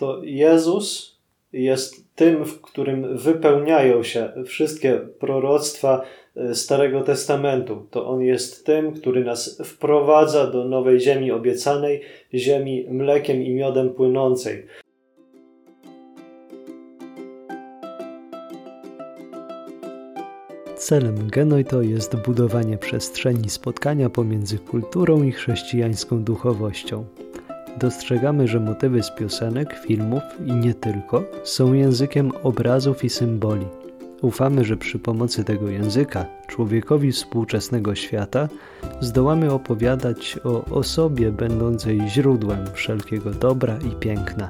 to Jezus jest tym, w którym wypełniają się wszystkie proroctwa e, Starego Testamentu. To On jest tym, który nas wprowadza do nowej ziemi obiecanej, ziemi mlekiem i miodem płynącej. Celem Genoito jest budowanie przestrzeni spotkania pomiędzy kulturą i chrześcijańską duchowością. Dostrzegamy, że motywy z piosenek, filmów i nie tylko są językiem obrazów i symboli. Ufamy, że przy pomocy tego języka człowiekowi współczesnego świata zdołamy opowiadać o osobie będącej źródłem wszelkiego dobra i piękna.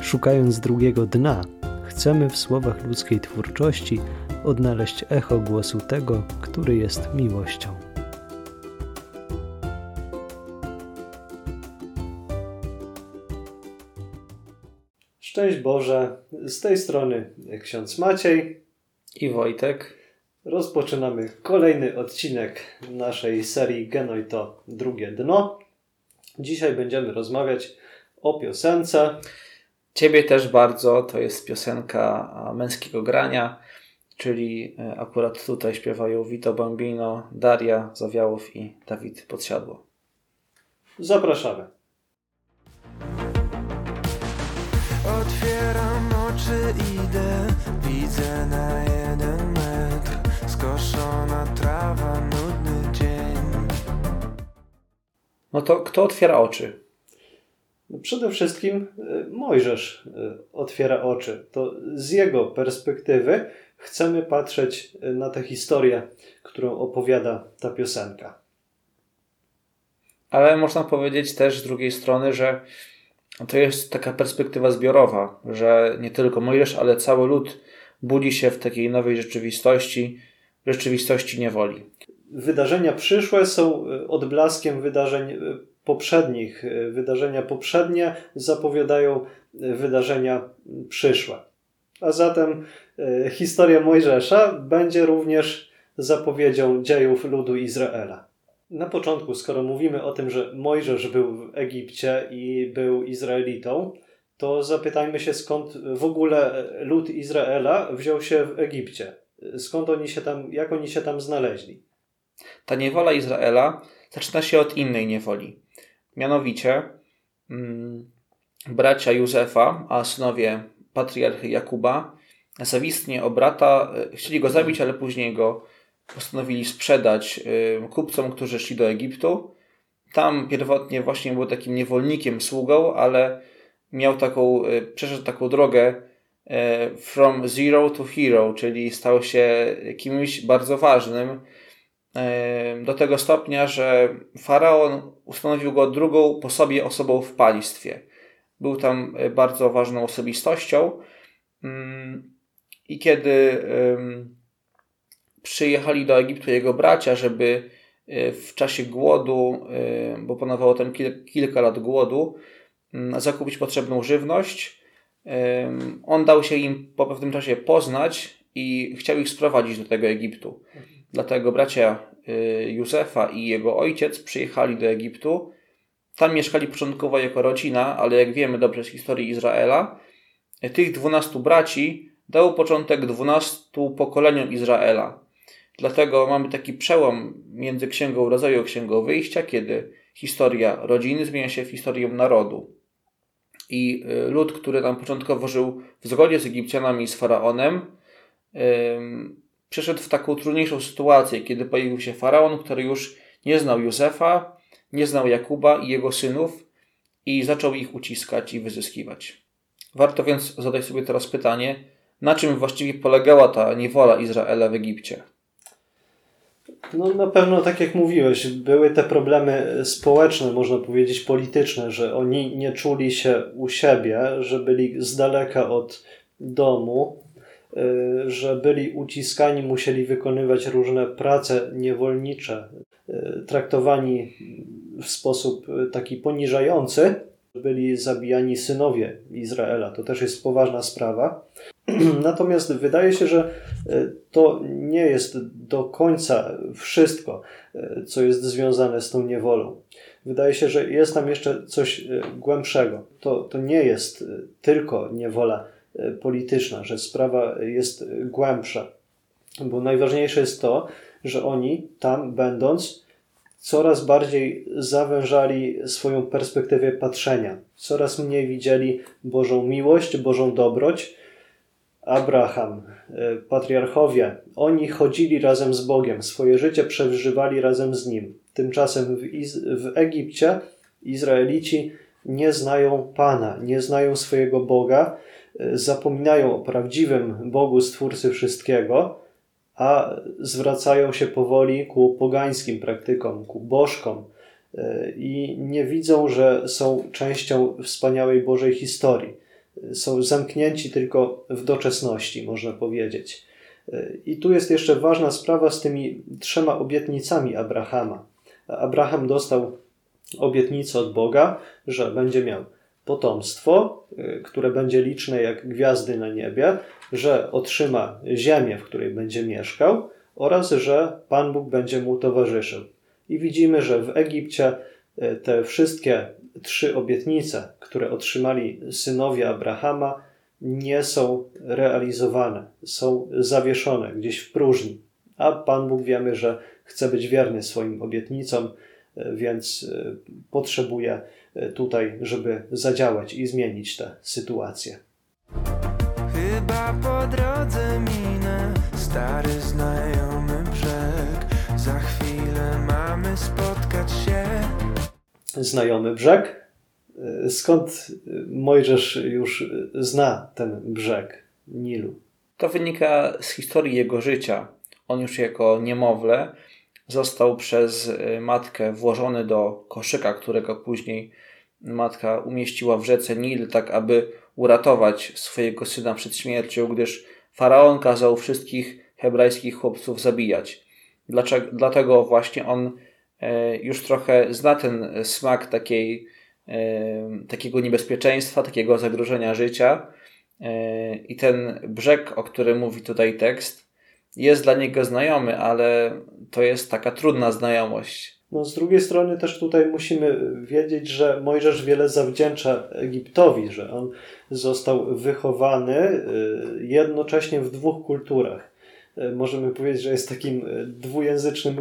Szukając drugiego dna, chcemy w słowach ludzkiej twórczości odnaleźć echo głosu tego, który jest miłością. Szczęść Boże, z tej strony ksiądz Maciej i Wojtek. Rozpoczynamy kolejny odcinek naszej serii Genoj to drugie dno. Dzisiaj będziemy rozmawiać o piosence. Ciebie też bardzo, to jest piosenka męskiego grania, czyli e, akurat tutaj śpiewają Vito Bambino, Daria Zawiałow i Dawid Podsiadło. Zapraszamy. Otwieram oczy, idę, widzę na jeden metr Skoszona trawa, nudny dzień No to kto otwiera oczy? No przede wszystkim e, Mojżesz e, otwiera oczy. To z jego perspektywy chcemy patrzeć e, na tę historię, którą opowiada ta piosenka. Ale można powiedzieć też z drugiej strony, że to jest taka perspektywa zbiorowa, że nie tylko Mojżesz, ale cały lud budzi się w takiej nowej rzeczywistości, rzeczywistości niewoli. Wydarzenia przyszłe są e, odblaskiem wydarzeń e, poprzednich. E, wydarzenia poprzednie zapowiadają wydarzenia przyszłe. A zatem historia Mojżesza będzie również zapowiedzią dziejów ludu Izraela. Na początku, skoro mówimy o tym, że Mojżesz był w Egipcie i był Izraelitą, to zapytajmy się, skąd w ogóle lud Izraela wziął się w Egipcie. Skąd oni się tam, jak oni się tam znaleźli? Ta niewola Izraela zaczyna się od innej niewoli. Mianowicie mm, bracia Józefa, a synowie patriarchy Jakuba, zawistnie o brata, e, chcieli go zabić, ale później go postanowili sprzedać kupcom, którzy szli do Egiptu. Tam pierwotnie właśnie był takim niewolnikiem, sługą, ale miał taką, y, przeszedł taką drogę y, from zero to hero, czyli stał się kimś bardzo ważnym y, do tego stopnia, że faraon ustanowił go drugą po sobie osobą w państwie. Był tam bardzo ważną osobistością i kiedy przyjechali do Egiptu jego bracia, żeby e, w czasie głodu, e, bo panowało tam kilka lat głodu, mm, zakupić potrzebną żywność. On dał się im po pewnym czasie poznać i chciał ich sprowadzić do tego Egiptu. Dlatego bracia e, Józefa i jego ojciec przyjechali do Egiptu. Tam mieszkali początkowo jako rodzina, ale jak wiemy dobrze z historii Izraela, tych dwunastu braci dał początek dwunastu pokoleniom Izraela. Dlatego mamy taki przełom między Księgą Rodzaju a Księgą Wyjścia, kiedy historia rodziny zmienia się w historię narodu. I y, lud, który tam początkowo żył w zgodzie z Egipcjanami i z faraonem, przeszedł w taką trudniejszą sytuację, kiedy pojawił się faraon, który już nie znał Józefa, nie znał Jakuba i jego synów i zaczął ich uciskać i wyzyskiwać. Warto więc zadać sobie teraz pytanie, na czym właściwie polegała ta niewola Izraela w Egipcie. No na pewno, tak jak mówiłeś, były te problemy społeczne, można powiedzieć polityczne, że oni nie czuli się u siebie, że byli z daleka od domu, y, że byli uciskani, musieli wykonywać różne prace niewolnicze, y, traktowani w sposób taki poniżający. Byli zabijani synowie Izraela. To też jest poważna sprawa. Natomiast wydaje się, że e, to nie jest do końca wszystko, e, co jest związane z tą niewolą. wydaje się, że jest tam jeszcze coś e, głębszego. To, to nie jest tylko niewola polityczna, że sprawa jest głębsza. Bo najważniejsze jest to, że oni tam będąc, coraz bardziej zawężali swoją perspektywę patrzenia, coraz mniej widzieli Bożą miłość, Bożą dobroć. Abraham, e, patriarchowie, oni chodzili razem z Bogiem, swoje życie przeżywali razem z Nim. Tymczasem w, Iz w Egipcie Izraelici nie znają Pana, nie znają swojego Boga, e, zapominają o prawdziwym Bogu, Stwórcy wszystkiego a zwracają się powoli ku pogańskim praktykom, ku bożkom e, i nie widzą, że są częścią wspaniałej Bożej historii. Są zamknięci tylko w doczesności, można powiedzieć. E, I tu jest jeszcze ważna sprawa z tymi trzema obietnicami Abrahama. Abraham dostał obietnicę od Boga, że będzie miał potomstwo, y, które będzie liczne jak gwiazdy na niebie, że otrzyma ziemię, w której będzie mieszkał oraz że Pan Bóg będzie mu towarzyszył. I widzimy, że w Egipcie y, te wszystkie trzy obietnice, które otrzymali synowie Abrahama, nie są realizowane, są zawieszone gdzieś w próżni. A Pan Bóg wiemy, że chce być wierny swoim obietnicom, więc potrzebuje E, tutaj, żeby zadziałać i zmienić tę sytuację. Chyba po drodze minę stary znajomy brzeg. Za chwilę mamy spotkać się. Znajomy brzeg? E, skąd Mojżesz już zna ten brzeg Nilu? To wynika z historii jego życia. On już jako niemowlę został przez y, matkę włożony do koszyka, którego później matka umieściła w rzece Nil, tak aby uratować swojego syna przed śmiercią, gdyż faraon kazał wszystkich hebrajskich chłopców zabijać. Dlaczego, dlatego właśnie on e, już trochę zna ten smak takiej, e, takiego niebezpieczeństwa, takiego zagrożenia życia. E, I ten brzeg, o którym mówi tutaj tekst, jest dla niego znajomy, ale to jest taka trudna znajomość. No, z drugiej strony też tutaj musimy wiedzieć, że Mojżesz wiele zawdzięcza Egiptowi, że on został wychowany y, jednocześnie w dwóch kulturach. Y, możemy powiedzieć, że jest takim y, dwujęzycznym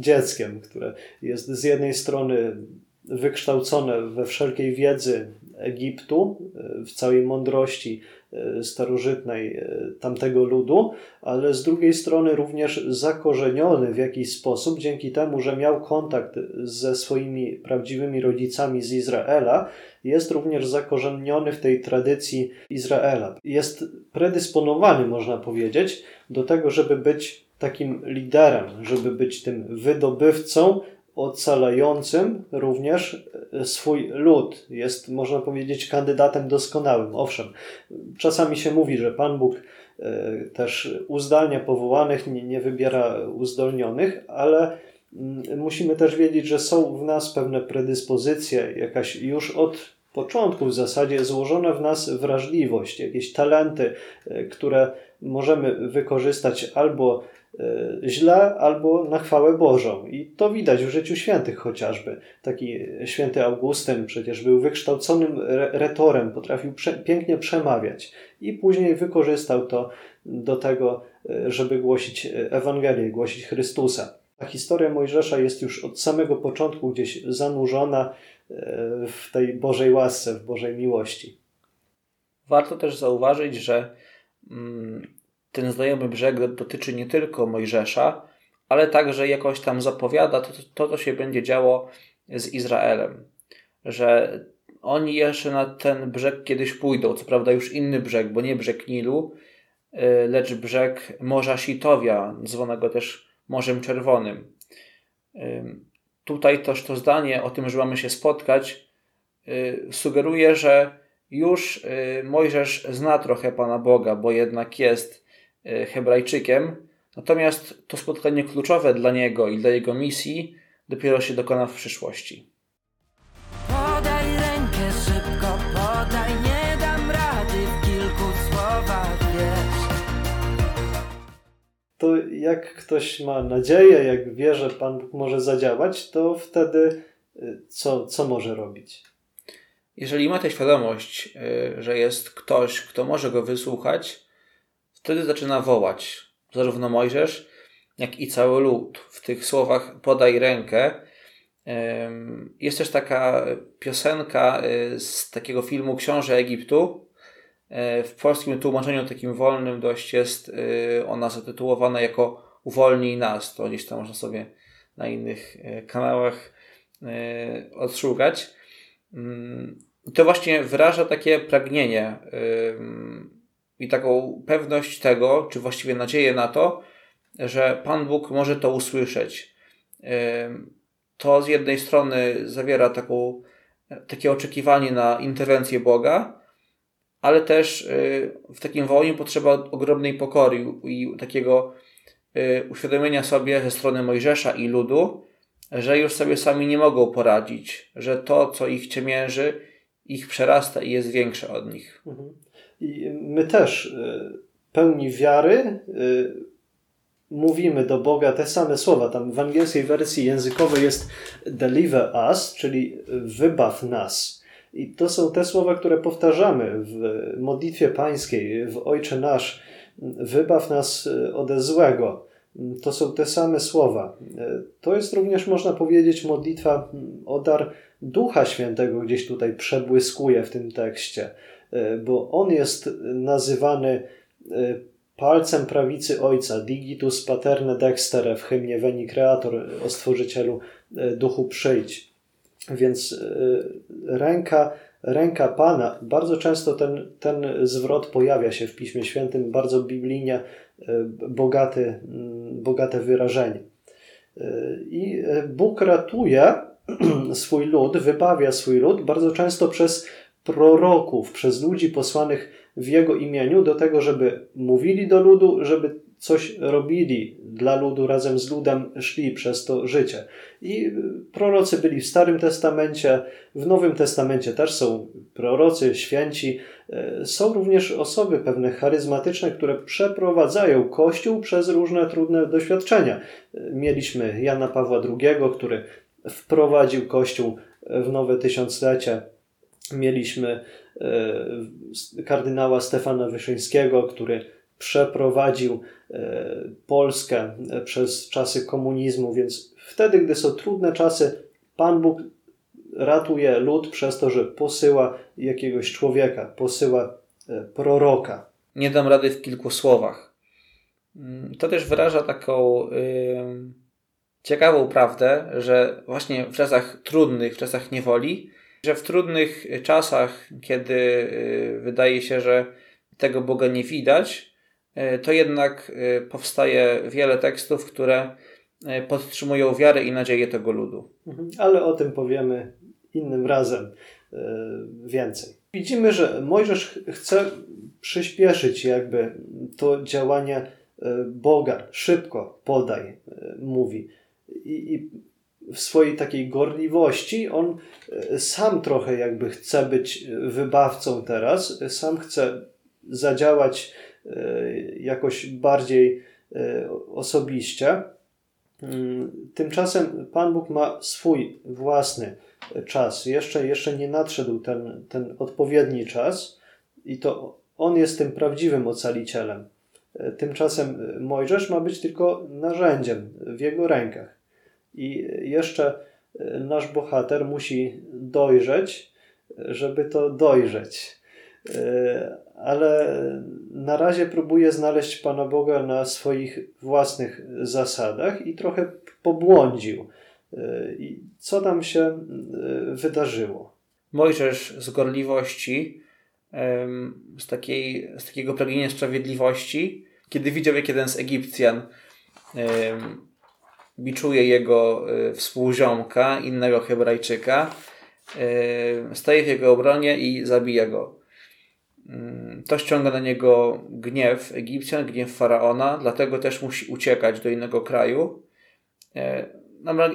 dzieckiem, które jest z jednej strony wykształcone we wszelkiej wiedzy Egiptu, w całej mądrości E, starożytnej e, tamtego ludu, ale z drugiej strony również zakorzeniony w jakiś sposób dzięki temu, że miał kontakt ze swoimi prawdziwymi rodzicami z Izraela, jest również zakorzeniony w tej tradycji Izraela. Jest predysponowany, można powiedzieć, do tego, żeby być takim liderem, żeby być tym wydobywcą ocalającym również e, swój lud. Jest, można powiedzieć, kandydatem doskonałym. Owszem, czasami się mówi, że Pan Bóg e, też uzdalnia powołanych, nie, nie wybiera uzdolnionych, ale mm, musimy też wiedzieć, że są w nas pewne predyspozycje, jakaś już od początku w zasadzie złożona w nas wrażliwość, jakieś talenty, e, które możemy wykorzystać albo E, źle albo na chwałę Bożą. I to widać w życiu świętych chociażby. Taki święty Augustyn przecież był wykształconym retorem, potrafił prze pięknie przemawiać i później wykorzystał to do tego, e, żeby głosić Ewangelię, głosić Chrystusa. Ta historia Mojżesza jest już od samego początku gdzieś zanurzona e, w tej Bożej łasce, w Bożej miłości. Warto też zauważyć, że ten znajomy brzeg dotyczy nie tylko Mojżesza, ale także jakoś tam zapowiada to, to, co się będzie działo z Izraelem. Że oni jeszcze na ten brzeg kiedyś pójdą. Co prawda już inny brzeg, bo nie brzeg Nilu, y, lecz brzeg Morza Sitowia, zwanego też Morzem Czerwonym. Tutaj też to zdanie o tym, że mamy się spotkać, y, sugeruje, że już y, Mojżesz zna trochę Pana Boga, bo jednak jest E, Hebrajczykiem, natomiast to spotkanie kluczowe dla niego i dla jego misji dopiero się dokona w przyszłości. Podaj rękę szybko, podaj, nie dam rady w kilku słowach, wiesz. To jak ktoś ma nadzieję, jak wie, że Pan Bóg może zadziałać, to wtedy co, co może robić? Jeżeli ma tę świadomość, że jest ktoś, kto może go wysłuchać, wtedy zaczyna wołać. Zarówno Mojżesz, jak i cały lud. W tych słowach podaj rękę. Jest też taka piosenka z takiego filmu Książę Egiptu. W polskim tłumaczeniu takim wolnym dość jest ona zatytułowana jako Uwolnij nas. To gdzieś tam można sobie na innych kanałach odszukać. Mm, to właśnie wyraża takie pragnienie i taką pewność tego, czy właściwie nadzieję na to, że Pan Bóg może to usłyszeć. To z jednej strony zawiera taką, takie oczekiwanie na interwencję Boga, ale też y, w takim wołaniu potrzeba ogromnej pokory i takiego y, uświadomienia sobie ze strony Mojżesza i ludu, że już sobie sami nie mogą poradzić, że to, co ich ciemięży, ich przerasta i jest większe od nich. Mhm. I my też y, pełni wiary mówimy do Boga te same słowa. Tam w angielskiej wersji językowej jest deliver us, czyli wybaw nas. I to są te słowa, które powtarzamy w modlitwie pańskiej, w Ojcze Nasz. Wybaw nas ode złego. To są te same słowa. To jest również, można powiedzieć, modlitwa o dar Ducha Świętego, gdzieś tutaj przebłyskuje w tym tekście, bo on jest nazywany palcem prawicy Ojca, digitus paterne dextere w hymnie Veni Creator o Stworzycielu e, Duchu przyjdź. Więc e, ręka, ręka Pana, bardzo często ten, ten zwrot pojawia się w Piśmie Świętym, bardzo biblijnie e, bogaty, mm, bogate wyrażenie. I Bóg ratuje swój lud, wybawia swój lud bardzo często przez proroków, przez ludzi posłanych w Jego imieniu do tego, żeby mówili do ludu, żeby coś robili dla ludu, razem z ludem szli przez to życie. I prorocy byli w Starym Testamencie, w Nowym Testamencie też są prorocy, święci. E, są również osoby pewne charyzmatyczne, które przeprowadzają Kościół przez różne trudne doświadczenia. E, mieliśmy Jana Pawła II, który wprowadził Kościół w nowe tysiąclecie. Mieliśmy E, kardynała Stefana Wyszyńskiego, który przeprowadził e, Polskę e, przez czasy komunizmu, więc wtedy, gdy są trudne czasy, Pan Bóg ratuje lud przez to, że posyła jakiegoś człowieka, posyła proroka. Nie dam rady w kilku słowach. Mm, to też wyraża taką yy, ciekawą prawdę, że właśnie w czasach trudnych, w czasach niewoli, że w trudnych czasach, kiedy y, wydaje się, że tego Boga nie widać, to jednak y, powstaje wiele tekstów, które podtrzymują wiarę i nadzieję tego ludu. Mhm. Ale o tym powiemy innym razem więcej. Widzimy, że Mojżesz chce przyspieszyć jakby to działanie Boga. Szybko podaj, mówi. I, i w swojej takiej gorliwości, on e, sam trochę jakby chce być wybawcą teraz, sam chce zadziałać e, jakoś bardziej e, osobiście. Mm, tymczasem Pan Bóg ma swój własny czas. Jeszcze, jeszcze nie nadszedł ten, ten odpowiedni czas i to On jest tym prawdziwym ocalicielem. Tymczasem Mojżesz ma być tylko narzędziem w jego rękach. I jeszcze e, nasz bohater musi dojrzeć, żeby to dojrzeć. Ale na razie próbuje znaleźć Pana Boga na swoich własnych zasadach i trochę pobłądził. E, I co tam się wydarzyło? Mojżesz z gorliwości, z, takiej, z takiego pragnienia sprawiedliwości, kiedy widział, jak jeden z Egipcjan biczuje jego y, współziomka, innego Hebrajczyka, y, staje w jego obronie i zabija go. Mm, to ściąga na niego gniew Egipcjan, gniew faraona, dlatego też musi uciekać do innego kraju. E,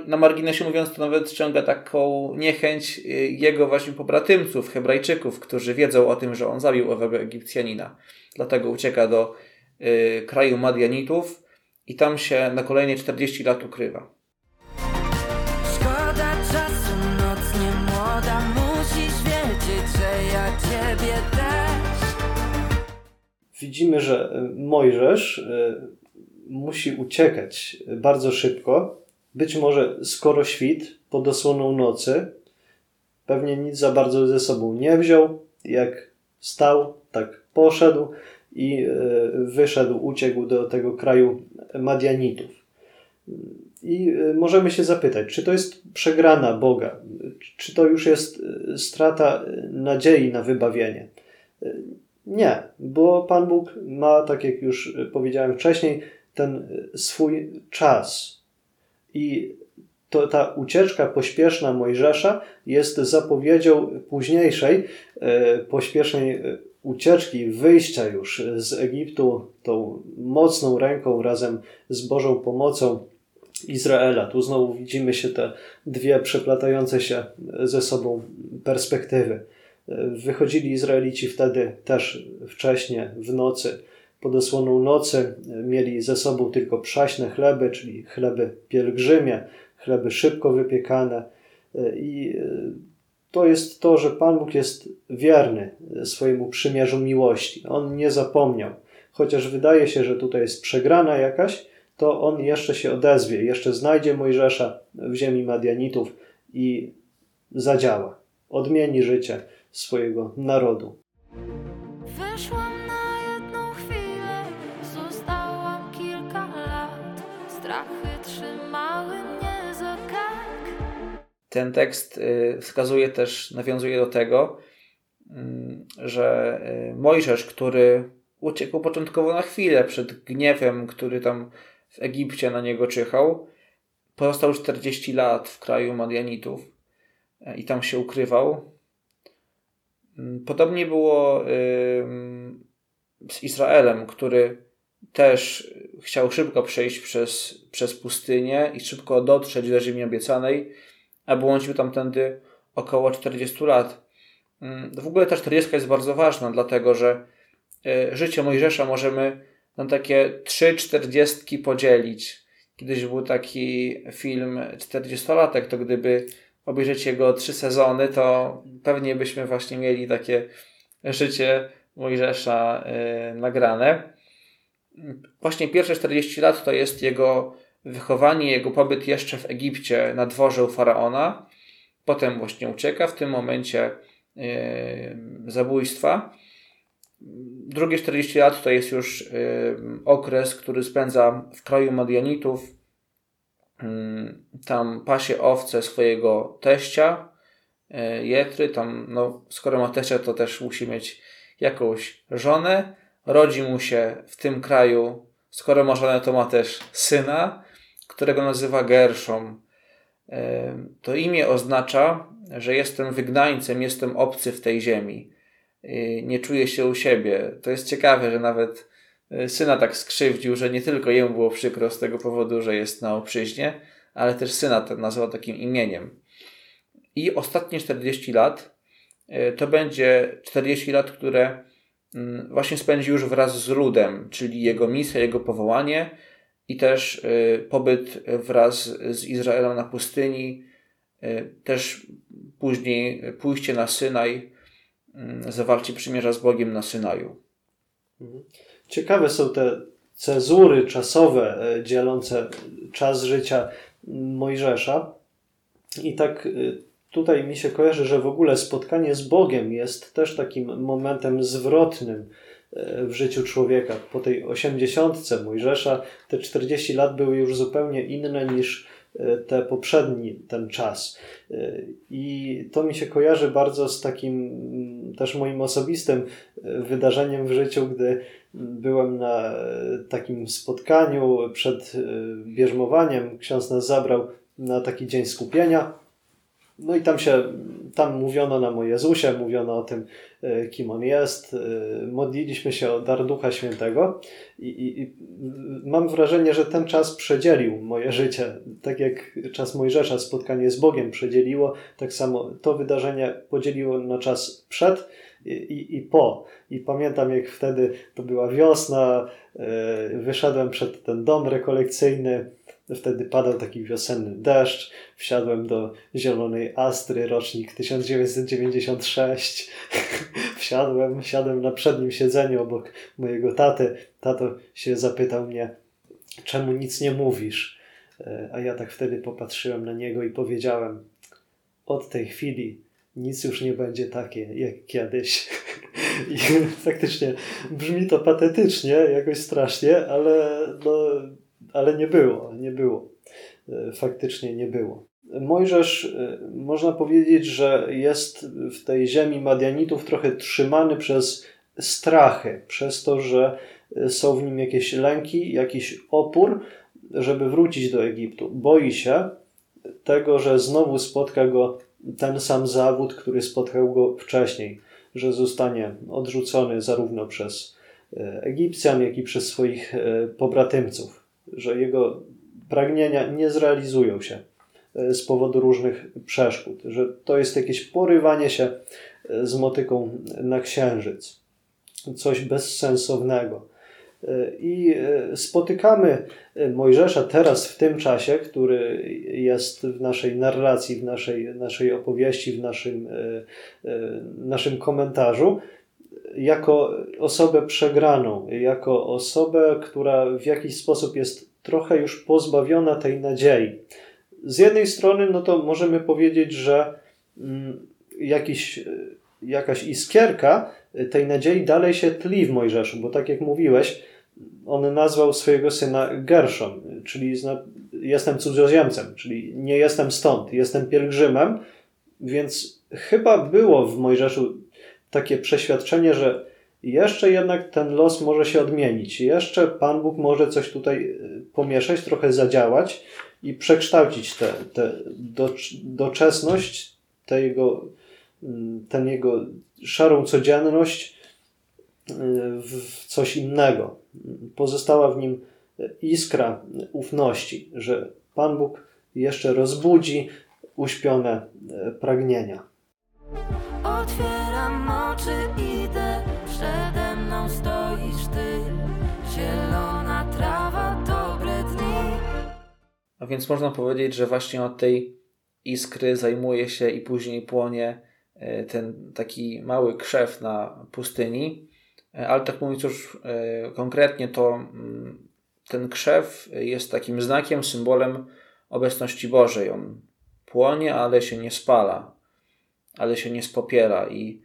na, marginesie mówiąc, to nawet ściąga taką niechęć y, jego właśnie pobratymców, Hebrajczyków, którzy wiedzą o tym, że on zabił owego Egipcjanina. Dlatego ucieka do y, kraju Madianitów, i tam się na kolejne 40 lat ukrywa. Widzimy, że Mojżesz musi uciekać bardzo szybko, być może skoro świt, pod osłoną nocy. Pewnie nic za bardzo ze sobą nie wziął. Jak stał, tak poszedł i e, wyszedł, uciekł do tego kraju Madianitów. I e, możemy się zapytać, czy to jest przegrana Boga? Czy to już jest e, strata nadziei na wybawienie? Nie, bo Pan Bóg ma, tak jak już powiedziałem wcześniej, ten swój czas. I to, ta ucieczka pośpieszna Mojżesza jest zapowiedzią późniejszej, e, pośpiesznej ucieczki, wyjścia już z Egiptu tą mocną ręką razem z Bożą pomocą Izraela. Tu znowu widzimy się te dwie przeplatające się ze sobą perspektywy. E, wychodzili Izraelici wtedy też wcześnie w nocy pod osłoną nocy mieli ze sobą tylko przaśne chleby, czyli chleby pielgrzymie, chleby szybko wypiekane. I e, to jest to, że Pan Bóg jest wierny swojemu przymierzu miłości. On nie zapomniał. Chociaż wydaje się, że tutaj jest przegrana jakaś, to on jeszcze się odezwie, jeszcze znajdzie Mojżesza w ziemi Madianitów i zadziała. Odmieni życie swojego narodu. Wyszłam Ten tekst y, wskazuje też, nawiązuje do tego, mm, że y, Mojżesz, który uciekł początkowo na chwilę przed gniewem, który tam w Egipcie na niego czyhał, pozostał 40 lat w kraju Madianitów e, i tam się ukrywał. Podobnie było z Izraelem, który też chciał szybko przejść przez, przez pustynię i szybko dotrzeć do ziemi obiecanej, a błądził tamtędy około 40 lat. W ogóle ta 40 jest bardzo ważna, dlatego że e, życie Mojżesza możemy na takie trzy czterdziestki podzielić. Kiedyś był taki film 40-latek, to gdyby obejrzeć jego trzy sezony, to pewnie byśmy właśnie mieli takie życie Mojżesza yy, nagrane. Właśnie pierwsze 40 lat to jest jego wychowanie, jego pobyt jeszcze w Egipcie na dworze u faraona. Potem właśnie ucieka w tym momencie yy, zabójstwa. Drugie 40 lat to jest już yy, okres, który spędza w kraju Madianitów. Yy, tam pasie owce swojego teścia, yy, Jetry. Tam, no, skoro ma teścia, to też musi mieć jakąś żonę. Rodzi mu się w tym kraju, skoro ma żonę, to ma też syna którego nazywa Gerszom. To imię oznacza, że jestem wygnańcem, jestem obcy w tej ziemi. Nie czuję się u siebie. To jest ciekawe, że nawet e, syna tak skrzywdził, że nie tylko jemu było przykro z tego powodu, że jest na obczyźnie, ale też syna ten nazwał takim imieniem. I ostatnie 40 lat e, to będzie 40 lat, które mm, właśnie spędzi już wraz z ludem, czyli jego misja, jego powołanie, i też y, pobyt wraz z Izraelem na pustyni, też później pójście na Synaj, y, zawarcie przymierza z Bogiem na Synaju. Mhm. Ciekawe są te cezury czasowe e, dzielące czas życia Mojżesza. I tak tutaj mi się kojarzy, że w ogóle spotkanie z Bogiem jest też takim momentem zwrotnym E, w życiu człowieka. Po tej osiemdziesiątce Mojżesza te 40 lat były już zupełnie inne niż e, te poprzedni, ten czas. E, I to mi się kojarzy bardzo z takim też moim osobistym wydarzeniem w życiu, gdy byłem na takim spotkaniu przed bierzmowaniem. Ksiądz nas zabrał na taki dzień skupienia no i tam się, tam mówiono nam o Jezusie, mówiono o tym, e, kim On jest, e, modliliśmy się o dar Ducha Świętego i, i, i mam wrażenie, że ten czas przedzielił moje życie. Tak jak czas Mojżesza, spotkanie z Bogiem przedzieliło, tak samo to wydarzenie podzieliło na czas przed i, i po. I pamiętam, jak wtedy to była wiosna, e, wyszedłem przed ten dom rekolekcyjny, Wtedy padał taki wiosenny deszcz. Wsiadłem do Zielonej Astry, rocznik 1996. Wsiadłem, wsiadłem na przednim siedzeniu obok mojego taty. Tato się zapytał mnie, czemu nic nie mówisz? E, a ja tak wtedy popatrzyłem na niego i powiedziałem, od tej chwili nic już nie będzie takie jak kiedyś. I faktycznie brzmi to patetycznie, jakoś strasznie, ale, no, ale nie było, nie było. E, faktycznie nie było. Mojżesz, e, można powiedzieć, że jest w tej ziemi Madianitów trochę trzymany przez strachy, przez to, że są w nim jakieś lęki, jakiś opór, żeby wrócić do Egiptu. Boi się tego, że znowu spotka go ten sam zawód, który spotkał go wcześniej, że zostanie odrzucony zarówno przez e, Egipcjan, jak i przez swoich e, pobratymców, że jego pragnienia nie zrealizują się e, z powodu różnych przeszkód, że to jest jakieś porywanie się z motyką na księżyc, coś bezsensownego. I spotykamy Mojżesza teraz w tym czasie, który jest w naszej narracji, w naszej, naszej opowieści, w naszym, naszym komentarzu, jako osobę przegraną, jako osobę, która w jakiś sposób jest trochę już pozbawiona tej nadziei. Z jednej strony, no to możemy powiedzieć, że mm, jakiś, jakaś iskierka tej nadziei dalej się tli w Mojżeszu, bo tak jak mówiłeś, on nazwał swojego syna Gershon, czyli jestem cudzoziemcem, czyli nie jestem stąd, jestem pielgrzymem, więc chyba było w Mojżeszu takie przeświadczenie, że jeszcze jednak ten los może się odmienić. Jeszcze Pan Bóg może coś tutaj e, pomieszać, trochę zadziałać i przekształcić tę doczesność, te jego, mm, ten jego szarą codzienność w coś innego. Pozostała w nim iskra ufności, że Pan Bóg jeszcze rozbudzi uśpione e, pragnienia. Otwieram oczy, idę, przede mną stoisz ty, zielona trawa, dobre dni. A więc można powiedzieć, że właśnie od tej iskry zajmuje się i później płonie e, ten taki mały krzew na pustyni. E, ale tak mówiąc już konkretnie, to mm, ten krzew jest takim znakiem, symbolem obecności Bożej. On płonie, ale się nie spala ale się nie spopiera i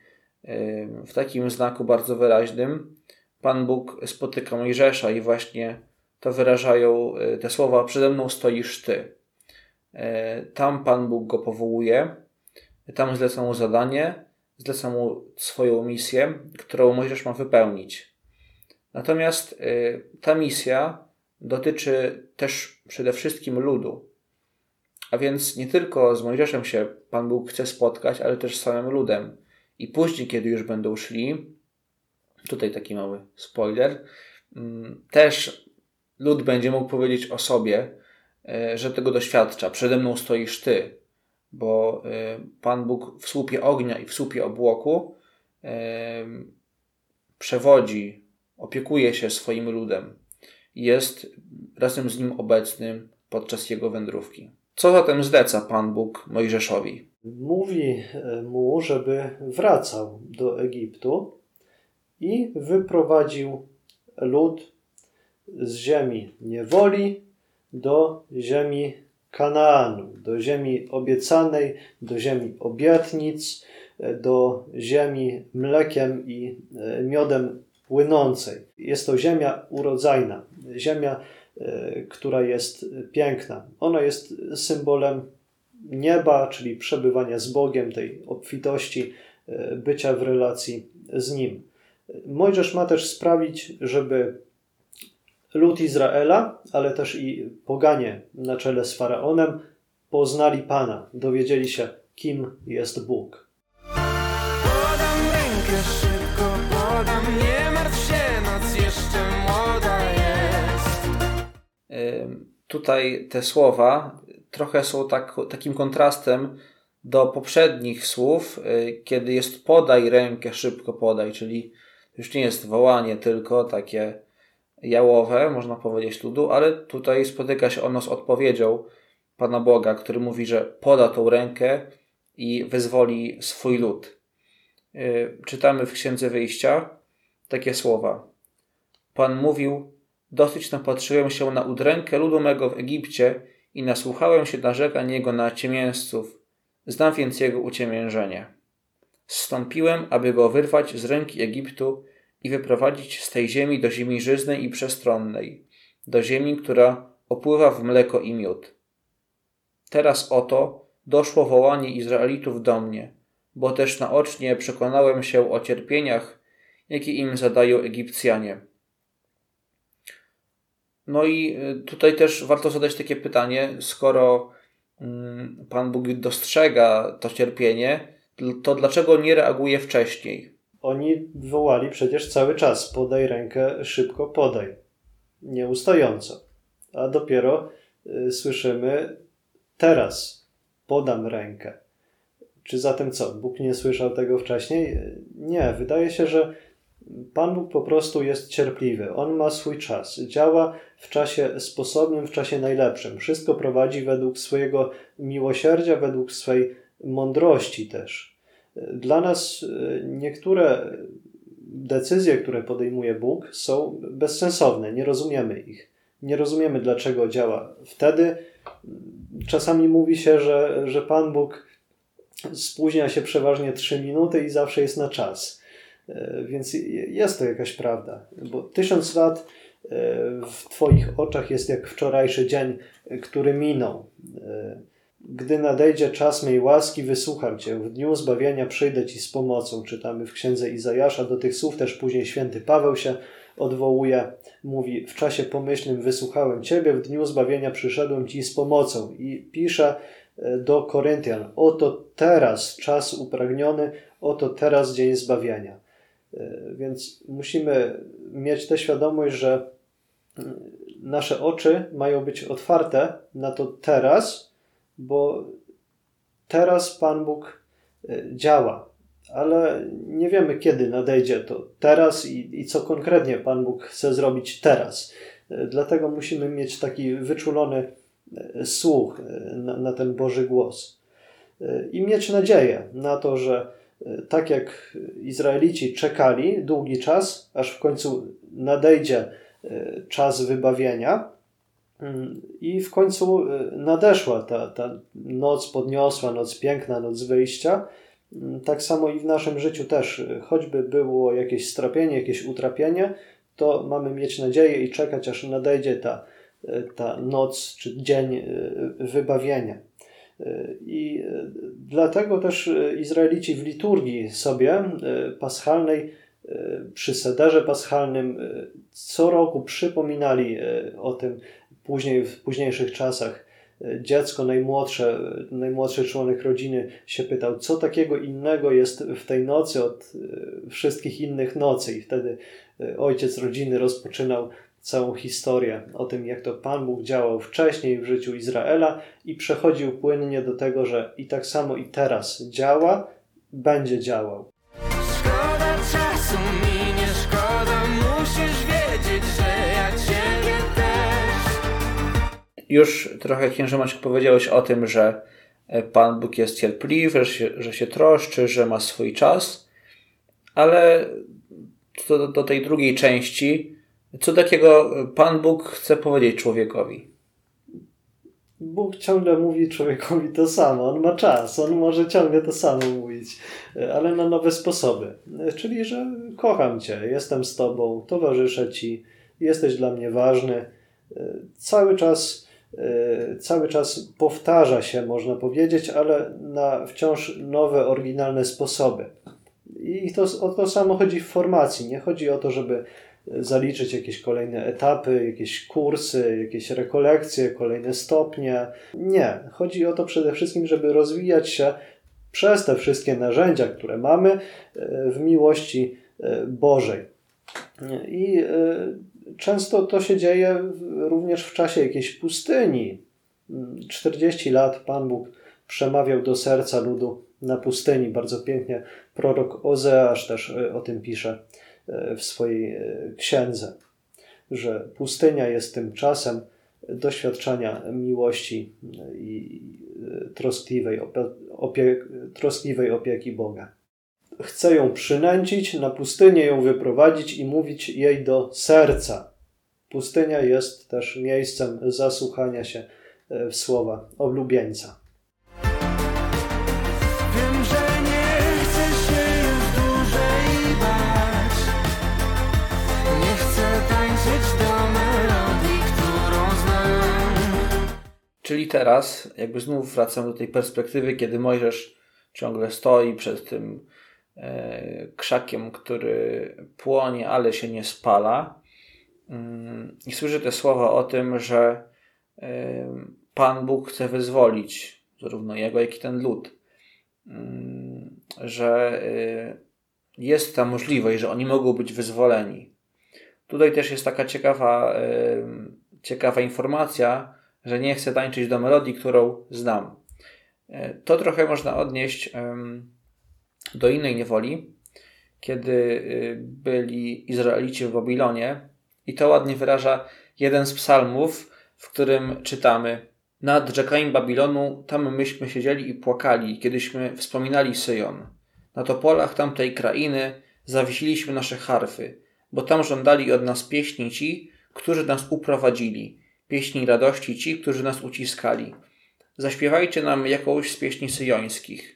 w takim znaku bardzo wyraźnym Pan Bóg spotyka Mojżesza i właśnie to wyrażają e, te słowa przede mną stoisz Ty. E, tam Pan Bóg go powołuje, tam zleca mu zadanie, zleca mu swoją misję, którą Mojżesz ma wypełnić. Natomiast e, ta misja dotyczy też przede wszystkim ludu. A więc nie tylko z Mojżeszem się Pan Bóg chce spotkać, ale też z całym ludem. I później, kiedy już będą szli, tutaj taki mały spoiler, mm, też lud będzie mógł powiedzieć o sobie, e, że tego doświadcza. Przede mną stoisz Ty, bo e, Pan Bóg w słupie ognia i w słupie obłoku e, przewodzi, opiekuje się swoim ludem. Jest razem z nim obecnym podczas jego wędrówki. Co zatem zleca Pan Bóg Mojżeszowi? Mówi e, mu, żeby wracał do Egiptu i wyprowadził lud z ziemi niewoli do ziemi Kanaanu, do ziemi obiecanej, do ziemi obietnic, e, do ziemi mlekiem i e, miodem płynącej. Jest to ziemia urodzajna, ziemia E, która jest piękna. Ona jest symbolem nieba, czyli przebywania z Bogiem, tej obfitości, bycia w relacji z Nim. Mojżesz ma też sprawić, żeby lud Izraela, ale też i poganie na czele z faraonem poznali Pana, dowiedzieli się, kim jest Bóg. Podam rękę szybko, podam, nie martw się, noc jeszcze młoda tutaj te słowa trochę są tak, takim kontrastem do poprzednich słów, y, kiedy jest podaj rękę, szybko podaj, czyli już nie jest wołanie tylko takie jałowe, można powiedzieć ludu, ale tutaj spotyka się ono z odpowiedzią Pana Boga, który mówi, że poda tą rękę i wyzwoli swój lud. czytamy w Księdze Wyjścia takie słowa. Pan mówił, dosyć napatrzyłem się na udrękę ludu mego w Egipcie i nasłuchałem się narzekań jego na ciemięzców. Znam więc jego uciemiężenie. Zstąpiłem, aby go wyrwać z ręki Egiptu i wyprowadzić z tej ziemi do ziemi żyznej i przestronnej, do ziemi, która opływa w mleko i miód. Teraz oto doszło wołanie Izraelitów do mnie, bo też naocznie przekonałem się o cierpieniach, jakie im zadają Egipcjanie. No i y, tutaj też warto zadać takie pytanie, skoro mm, Pan Bóg dostrzega to cierpienie, to dlaczego nie reaguje wcześniej? Oni wołali przecież cały czas: podaj rękę, szybko podaj. Nieustająco. A dopiero y, słyszymy teraz podam rękę. Czy zatem co? Bóg nie słyszał tego wcześniej? Nie, wydaje się, że Pan Bóg po prostu jest cierpliwy. On ma swój czas. Działa w czasie sposobnym, w czasie najlepszym. Wszystko prowadzi według swojego miłosierdzia, według swej mądrości też. Dla nas e, niektóre decyzje, które podejmuje Bóg, są bezsensowne. Nie rozumiemy ich. Nie rozumiemy, dlaczego działa wtedy. Czasami mówi się, że, że Pan Bóg spóźnia się przeważnie 3 minuty i zawsze jest na czas. E, więc jest to jakaś prawda, bo tysiąc lat e, w Twoich oczach jest jak wczorajszy dzień, który minął. E, gdy nadejdzie czas mej łaski, wysłucham Cię. W dniu zbawienia przyjdę Ci z pomocą. Czytamy w księdze Izajasza. Do tych słów też później święty Paweł się odwołuje. Mówi: W czasie pomyślnym wysłuchałem Ciebie, w dniu zbawienia przyszedłem Ci z pomocą. I pisze do Koryntian: Oto teraz czas upragniony, oto teraz dzień zbawienia. E, więc musimy mieć tę świadomość, że mm, nasze oczy mają być otwarte na to teraz, bo teraz Pan Bóg e, działa, ale nie wiemy, kiedy nadejdzie to teraz i, i co konkretnie Pan Bóg chce zrobić teraz. E, dlatego musimy mieć taki wyczulony słuch na, na ten Boży głos i mieć nadzieję na to, że tak jak Izraelici czekali długi czas, aż w końcu nadejdzie e, czas wybawienia, i w końcu e, nadeszła ta, ta noc podniosła, noc piękna, noc wyjścia. Mm, tak samo i w naszym życiu też, choćby było jakieś strapienie, jakieś utrapienie, to mamy mieć nadzieję i czekać, aż nadejdzie ta, ta noc czy dzień wybawienia. I dlatego też Izraelici w liturgii sobie paschalnej, przy sederze paschalnym, co roku przypominali o tym później, w późniejszych czasach. Dziecko najmłodsze, najmłodszy członek rodziny się pytał, co takiego innego jest w tej nocy od wszystkich innych nocy, i wtedy ojciec rodziny rozpoczynał całą historię o tym, jak to Pan Bóg działał wcześniej w życiu Izraela i przechodził płynnie do tego, że i tak samo i teraz działa, będzie działał. Szkoda czasu mi nie szkoda, musisz wiedzieć, Już trochę księże Maciek powiedziałeś o tym, że e, Pan Bóg jest cierpliwy, że się, że się troszczy, że ma swój czas, ale do, do tej drugiej części co takiego Pan Bóg chce powiedzieć człowiekowi? Bóg ciągle mówi człowiekowi to samo. On ma czas, on może ciągle to samo mówić, ale na nowe sposoby. Czyli, że kocham Cię, jestem z Tobą, towarzyszę Ci, jesteś dla mnie ważny. Cały czas, cały czas powtarza się, można powiedzieć, ale na wciąż nowe, oryginalne sposoby. I to, o to samo chodzi w formacji. Nie chodzi o to, żeby zaliczyć jakieś kolejne etapy, jakieś kursy, jakieś rekolekcje, kolejne stopnie. Nie. Chodzi o to przede wszystkim, żeby rozwijać się przez te wszystkie narzędzia, które mamy e, w miłości e, Bożej. I e, często to się dzieje również w czasie jakiejś pustyni. 40 lat Pan Bóg przemawiał do serca ludu na pustyni. Bardzo pięknie prorok Ozeasz też o tym pisze w swojej e, księdze, że pustynia jest tym czasem doświadczania miłości i troskliwej, opie, troskliwej opieki Boga. Chce ją przynęcić, na pustynię ją wyprowadzić i mówić jej do serca. Pustynia jest też miejscem zasłuchania się e, w słowa oblubieńca. Wiem, że nie chcę się już dłużej bać Nie chcę tańczyć do melodii, którą znam Czyli teraz, jakby znów wracam do tej perspektywy, kiedy Mojżesz ciągle stoi przed tym krzakiem, który płonie, ale się nie spala. Mm, I słyszy te słowa o tym, że e, Pan Bóg chce wyzwolić zarówno jego, jak i ten lud. Mm, że e, jest ta możliwość, że oni mogą być wyzwoleni. Tutaj też jest taka ciekawa, e, ciekawa informacja, że nie chcę tańczyć do melodii, którą znam. E, To trochę można odnieść do innej niewoli, kiedy y, byli Izraelici w Babilonie i to ładnie wyraża jeden z psalmów, w którym czytamy Nad rzekami Babilonu tam myśmy siedzieli i płakali, kiedyśmy wspominali Syjon. Na topolach tamtej krainy zawiesiliśmy nasze harfy, bo tam żądali od nas pieśni ci, którzy nas uprowadzili, pieśni radości ci, którzy nas uciskali. Zaśpiewajcie nam jakąś z pieśni syjońskich.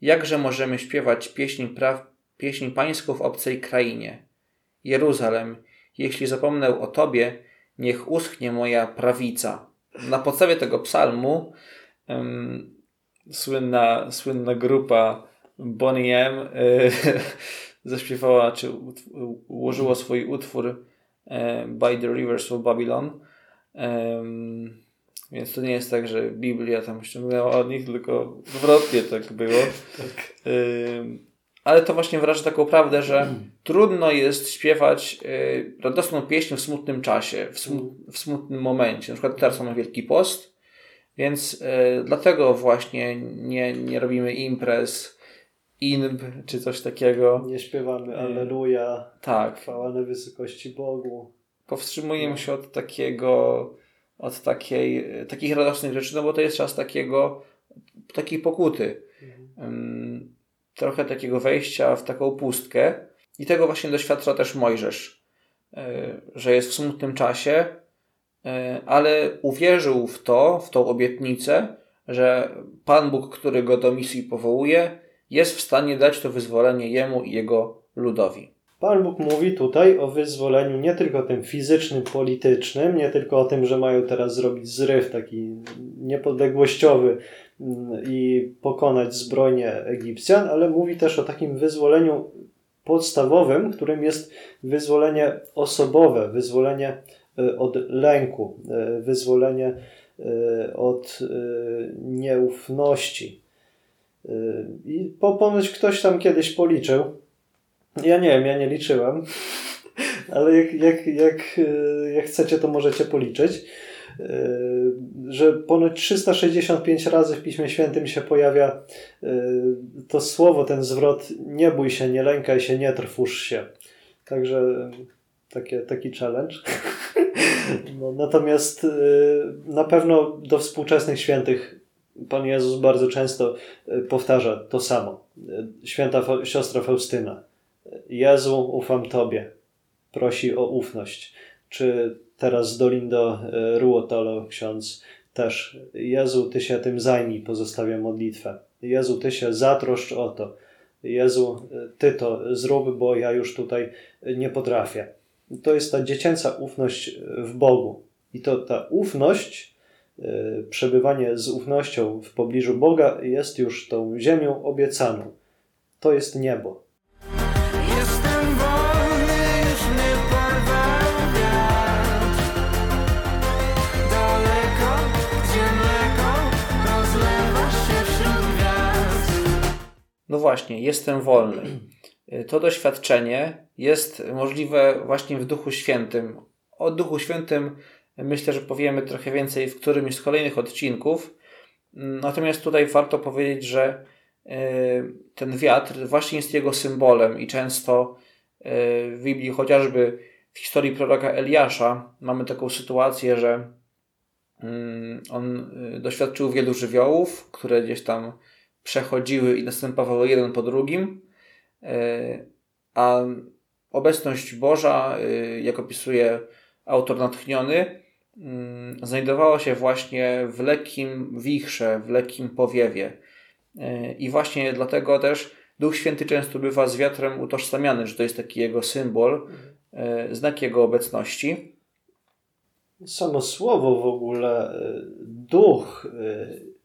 Jakże możemy śpiewać pieśń, praw, pieśń pańską w obcej krainie? Jeruzalem, jeśli zapomnę o Tobie, niech uschnie moja prawica. Na podstawie tego psalmu em, słynna, słynna grupa Bonnie M e, zaśpiewała, czy ułożyła swój utwór e, By the Rivers of Babylon. Em, więc to nie jest tak, że Biblia tam ściągnęła od nich, tylko odwrotnie tak było. Ym, ale to właśnie wyraża taką prawdę, że trudno jest śpiewać y, radosną pieśń w smutnym czasie, w, smu- w smutnym momencie. Na przykład teraz mamy Wielki Post, więc y, dlatego właśnie nie, nie robimy imprez, inb czy coś takiego. Nie śpiewamy Alleluja, Tak, chwała na wysokości Bogu. powstrzymujemy się od takiego, od takiej, takich radosnych rzeczy, no bo to jest czas takiego, takiej pokuty. Ym, trochę takiego wejścia w taką pustkę i tego właśnie doświadcza też Mojżesz, y, że jest w smutnym czasie, y, ale uwierzył w to, w tą obietnicę, że Pan Bóg, który go do misji powołuje, jest w stanie dać to wyzwolenie jemu i jego ludowi. Pan Bóg mówi tutaj o wyzwoleniu nie tylko tym fizycznym, politycznym, nie tylko o tym, że mają teraz zrobić zryw taki niepodległościowy mm, i pokonać zbrojnie Egipcjan, ale mówi też o takim wyzwoleniu podstawowym, którym jest wyzwolenie osobowe, wyzwolenie y, od lęku, y, wyzwolenie y, od nieufności. I po- ponoć ktoś tam kiedyś policzył, ja nie wiem, ja nie liczyłem, ale jak, jak, jak, y, jak chcecie, to możecie policzyć, y, że ponad 365 razy w Piśmie Świętym się pojawia y, to słowo, ten zwrot nie bój się, nie lękaj się, nie trwóż się. Także takie, taki challenge. No, natomiast na pewno do współczesnych świętych Pan Jezus bardzo często powtarza to samo. Święta siostra Faustyna. Jezu, ufam Tobie. Prosi o ufność. Czy teraz Dolindo e, Ruotolo, ksiądz, też. Jezu, Ty się tym zajmij, pozostawia modlitwę. Jezu, Ty się zatroszcz o to. Jezu, e, Ty to zrób, bo ja już tutaj nie potrafię. To jest ta dziecięca ufność w Bogu. I to ta ufność, e, przebywanie z ufnością w pobliżu Boga jest już tą ziemią obiecaną. To jest niebo. No właśnie, jestem wolny. To doświadczenie jest możliwe właśnie w Duchu Świętym. O Duchu Świętym myślę, że powiemy trochę więcej w którymś z kolejnych odcinków. Natomiast tutaj warto powiedzieć, że y, ten wiatr właśnie jest jego symbolem i często y, w Biblii, chociażby w historii proroka Eliasza, mamy taką sytuację, że mm, on y, doświadczył wielu żywiołów, które gdzieś tam przechodziły i następowały jeden po drugim. e, a obecność Boża, e, jak opisuje autor natchniony, mm, znajdowała się właśnie w lekkim wichrze, w lekkim powiewie. E, I właśnie dlatego też Duch Święty często bywa z wiatrem utożsamiany, że to jest taki jego symbol, znak jego obecności. Samo słowo w ogóle, duch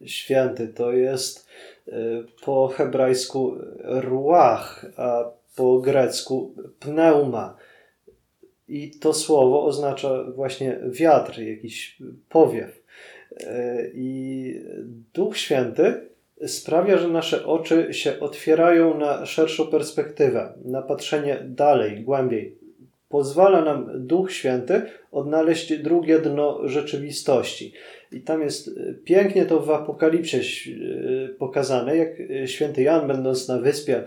święty, to jest po hebrajsku ruach, a po grecku pneuma. I to słowo oznacza właśnie wiatr, jakiś powiew. I Duch Święty sprawia, że nasze oczy się otwierają na szerszą perspektywę, na patrzenie dalej, głębiej, pozwala nam Duch Święty odnaleźć drugie dno rzeczywistości. I tam jest e, pięknie to w Apokalipsie e, pokazane, jak e, święty Jan, będąc na wyspie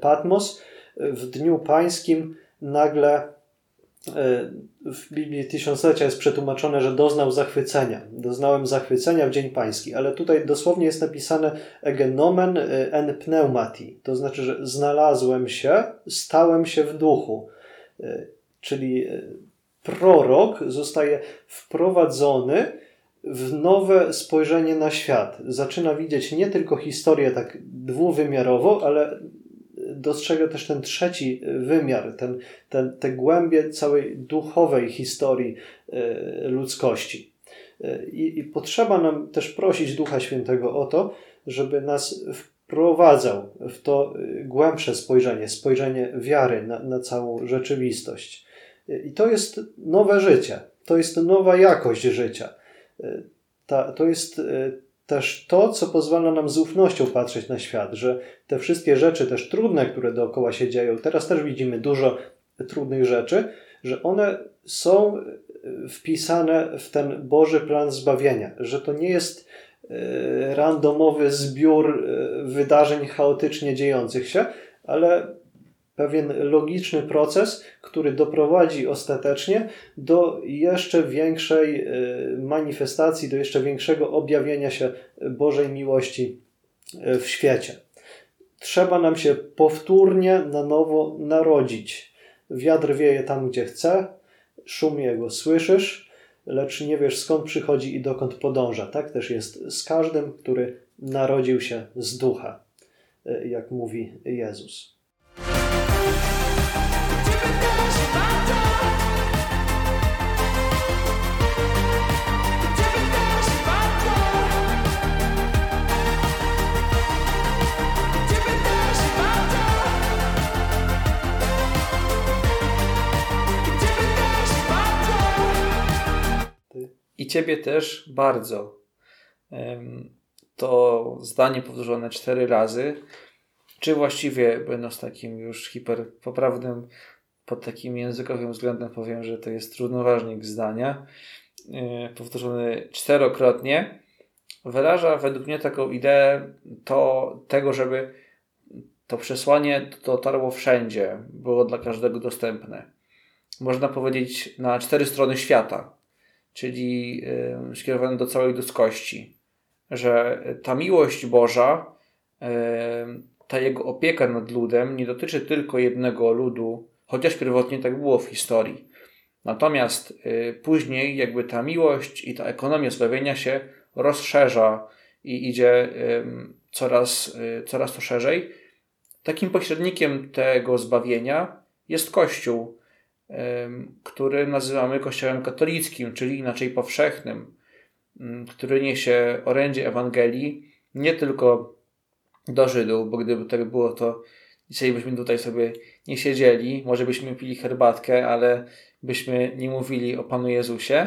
Patmos, w dniu pańskim nagle w Biblii Tysiąclecia jest przetłumaczone, że doznał zachwycenia. Doznałem zachwycenia w dzień pański, ale tutaj dosłownie jest napisane egenomen en pneumati. To znaczy, że znalazłem się, stałem się w duchu czyli e, prorok zostaje wprowadzony w nowe spojrzenie na świat. Zaczyna widzieć nie tylko historię tak dwuwymiarowo, ale dostrzega też ten trzeci wymiar, ten, ten, te głębie całej duchowej historii e, ludzkości. E, I, I potrzeba nam też prosić Ducha Świętego o to, żeby nas wprowadzał w to głębsze spojrzenie, spojrzenie wiary na, na całą rzeczywistość. I to jest nowe życie, to jest nowa jakość życia. Ta, to jest e, też to, co pozwala nam z ufnością patrzeć na świat, że te wszystkie rzeczy, też trudne, które dookoła się dzieją, teraz też widzimy dużo trudnych rzeczy, że one są wpisane w ten Boży plan zbawienia, że to nie jest randomowy zbiór wydarzeń chaotycznie dziejących się, ale pewien logiczny proces, który doprowadzi ostatecznie do jeszcze większej e, manifestacji, do jeszcze większego objawienia się Bożej miłości w świecie. Trzeba nam się powtórnie na nowo narodzić. Wiatr wieje tam, gdzie chce, szum jego słyszysz, lecz nie wiesz skąd przychodzi i dokąd podąża. Tak też jest z każdym, który narodził się z ducha, e, jak mówi Jezus. I ciebie też bardzo. To zdanie powtórzone cztery razy, czy właściwie będąc takim już hiperpoprawnym pod takim językowym względem powiem, że to jest równoważnik zdania, e, powtórzony czterokrotnie, wyraża według mnie taką ideę to, tego, żeby to przesłanie dotarło wszędzie, było dla każdego dostępne. Można powiedzieć na cztery strony świata, czyli skierowane do całej ludzkości, że ta miłość Boża, ta jego opieka nad ludem nie dotyczy tylko jednego ludu, chociaż pierwotnie tak było w historii. Natomiast y, później jakby ta miłość i ta ekonomia zbawienia się rozszerza i idzie coraz, y, coraz to szerzej. Takim pośrednikiem tego zbawienia jest Kościół, który nazywamy Kościołem katolickim, czyli inaczej powszechnym, który niesie orędzie Ewangelii nie tylko do Żydów, bo gdyby tak było, to dzisiaj byśmy tutaj sobie nie siedzieli, może byśmy pili herbatkę, ale byśmy nie mówili o Panu Jezusie,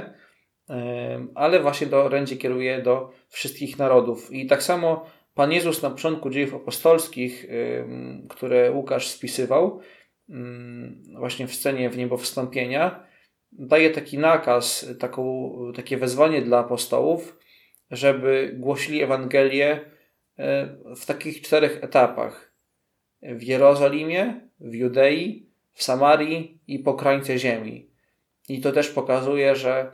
ale właśnie to orędzie kieruje do wszystkich narodów. I tak samo Pan Jezus na początku dziejów apostolskich, które Łukasz spisywał, właśnie w scenie w niebo wstąpienia, daje taki nakaz, taką, takie wezwanie dla apostołów, żeby głosili Ewangelię e, w takich czterech etapach w Jerozolimie, w Judei, w Samarii i po krańce ziemi. I to też pokazuje, że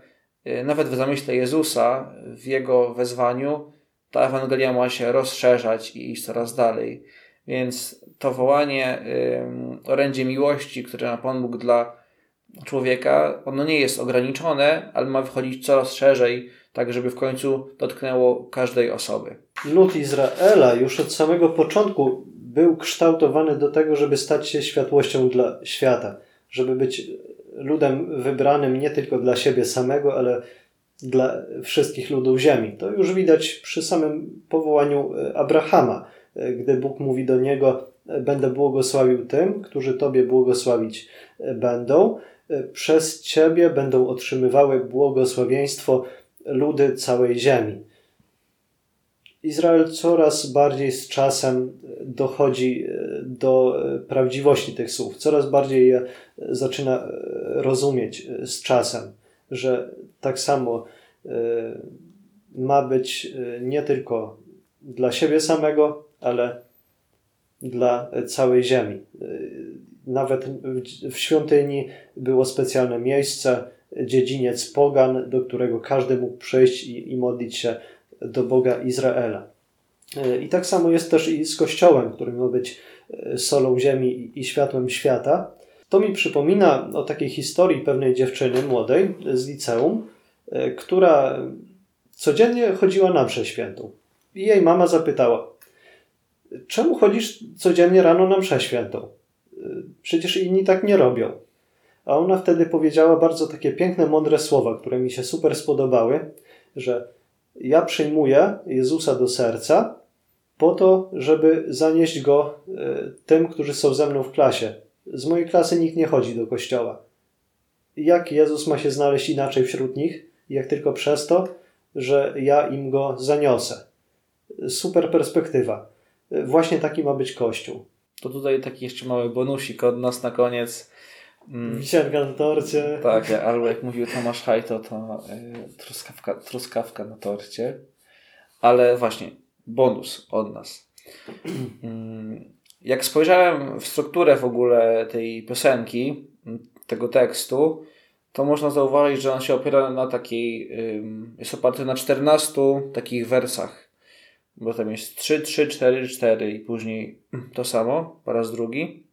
y, nawet w zamyśle Jezusa, w jego wezwaniu, ta Ewangelia ma się rozszerzać i iść coraz dalej. Więc to wołanie ym, orędzie miłości, które ma Pan Bóg dla człowieka, ono nie jest ograniczone, ale ma wychodzić coraz szerzej, tak żeby w końcu dotknęło każdej osoby. Lud Izraela już od samego początku był kształtowany do tego, żeby stać się światłością dla świata, żeby być ludem wybranym nie tylko dla siebie samego, ale dla wszystkich ludów ziemi. To już widać przy samym powołaniu e, Abrahama, gdy Bóg mówi do niego: e, Będę błogosławił tym, którzy Tobie błogosławić będą. Przez Ciebie będą otrzymywały błogosławieństwo ludy całej ziemi. Izrael coraz bardziej z czasem dochodzi do prawdziwości tych słów, coraz bardziej je zaczyna rozumieć z czasem, że tak samo ma być nie tylko dla siebie samego, ale dla całej ziemi. Nawet w świątyni było specjalne miejsce, dziedziniec pogan, do którego każdy mógł przejść i, i modlić się do Boga Izraela. I tak samo jest też i z Kościołem, który ma być solą ziemi i światłem świata. To mi przypomina o takiej historii pewnej dziewczyny młodej z liceum, e, która codziennie chodziła na mszę świętą. I jej mama zapytała, czemu chodzisz codziennie rano na mszę świętą? E, przecież inni tak nie robią. A ona wtedy powiedziała bardzo takie piękne, mądre słowa, które mi się super spodobały, że ja przyjmuję Jezusa do serca po to, żeby zanieść go e, tym, którzy są ze mną w klasie, z mojej klasy nikt nie chodzi do kościoła. Jak Jezus ma się znaleźć inaczej wśród nich, jak tylko przez to, że ja im go zaniosę? Super perspektywa. Właśnie taki ma być Kościół. To tutaj taki jeszcze mały bonusik od nas na koniec. Mm. Wisienka na torcie. Tak, albo jak mówił Tomasz Hajto, to y, truskawka, truskawka na torcie. Ale właśnie, bonus od nas. Mm, jak spojrzałem w strukturę w ogóle tej piosenki, tego tekstu, to można zauważyć, że on się opiera na takiej, jest oparty na 14 takich wersach. Bo tam jest 3, 3, 4, 4 i później to samo po raz drugi.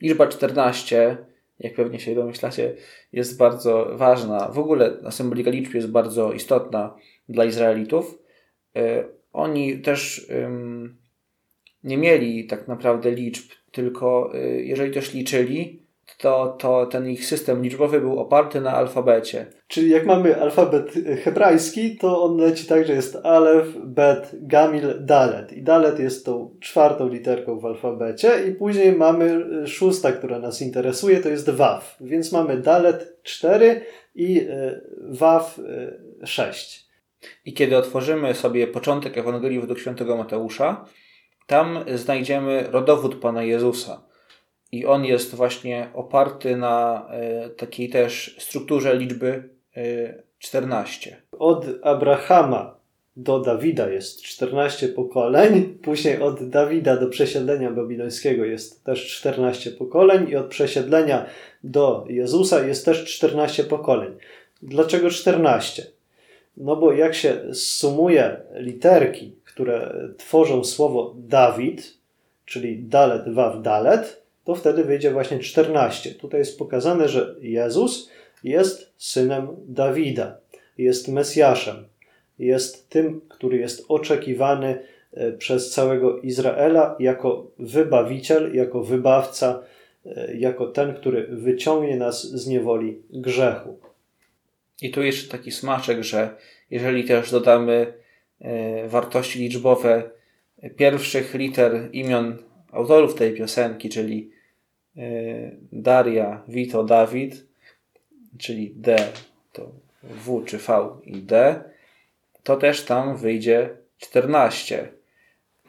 Liczba 14, jak pewnie się domyślacie, jest bardzo ważna. W ogóle symbolika liczb jest bardzo istotna dla Izraelitów. E, oni też nie mieli tak naprawdę liczb, tylko y, jeżeli też liczyli, to, to ten ich system liczbowy był oparty na alfabecie. Czyli jak mamy alfabet hebrajski, to on leci tak, że jest alef, bet, gamil, dalet. I dalet jest tą czwartą literką w alfabecie i później mamy szósta, która nas interesuje, to jest waw. Więc mamy dalet 4 i y, waw 6. I kiedy otworzymy sobie początek Ewangelii według świętego Mateusza, tam znajdziemy rodowód Pana Jezusa. I on jest właśnie oparty na e, takiej też strukturze liczby 14. E, od Abrahama do Dawida jest 14 pokoleń, później od Dawida do przesiedlenia babilońskiego jest też 14 pokoleń i od przesiedlenia do Jezusa jest też 14 pokoleń. Dlaczego 14? No bo jak się sumuje literki które tworzą słowo Dawid, czyli Dalet, Waw, Dalet, to wtedy wyjdzie właśnie 14. Tutaj jest pokazane, że Jezus jest synem Dawida, jest Mesjaszem, jest tym, który jest oczekiwany e, przez całego Izraela jako wybawiciel, jako wybawca, e, jako ten, który wyciągnie nas z niewoli grzechu. I tu jeszcze taki smaczek, że jeżeli też dodamy E, wartości liczbowe pierwszych liter imion autorów tej piosenki, czyli Daria, Vito, Dawid, czyli D to W czy V i D, to też tam wyjdzie 14.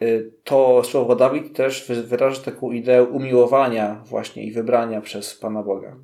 E, to słowo Dawid też wyraża taką ideę umiłowania właśnie i wybrania przez Pana Boga.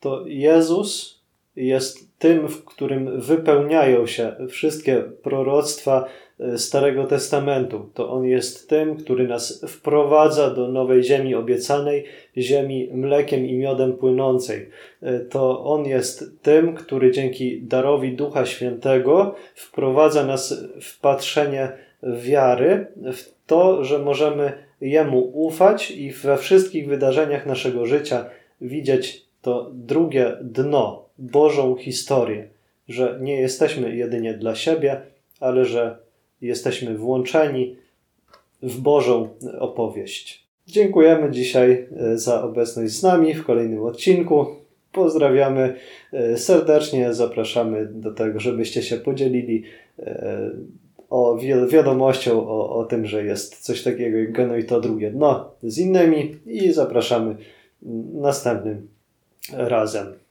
To Jezus jest tym, w którym wypełniają się wszystkie proroctwa e, Starego Testamentu. To On jest tym, który nas wprowadza do nowej ziemi obiecanej, ziemi mlekiem i miodem płynącej. E, to On jest tym, który dzięki darowi Ducha Świętego wprowadza nas w patrzenie wiary, w to, że możemy Jemu ufać i we wszystkich wydarzeniach naszego życia widzieć to drugie dno, Bożą historię, że nie jesteśmy jedynie dla siebie, ale że jesteśmy włączeni w Bożą opowieść. Dziękujemy dzisiaj e, za obecność z nami w kolejnym odcinku. Pozdrawiamy e, serdecznie, zapraszamy do tego, żebyście się podzielili e, o wi- wiadomością o, o tym, że jest coś takiego jak Geno i to drugie dno z innymi i zapraszamy następnym razem.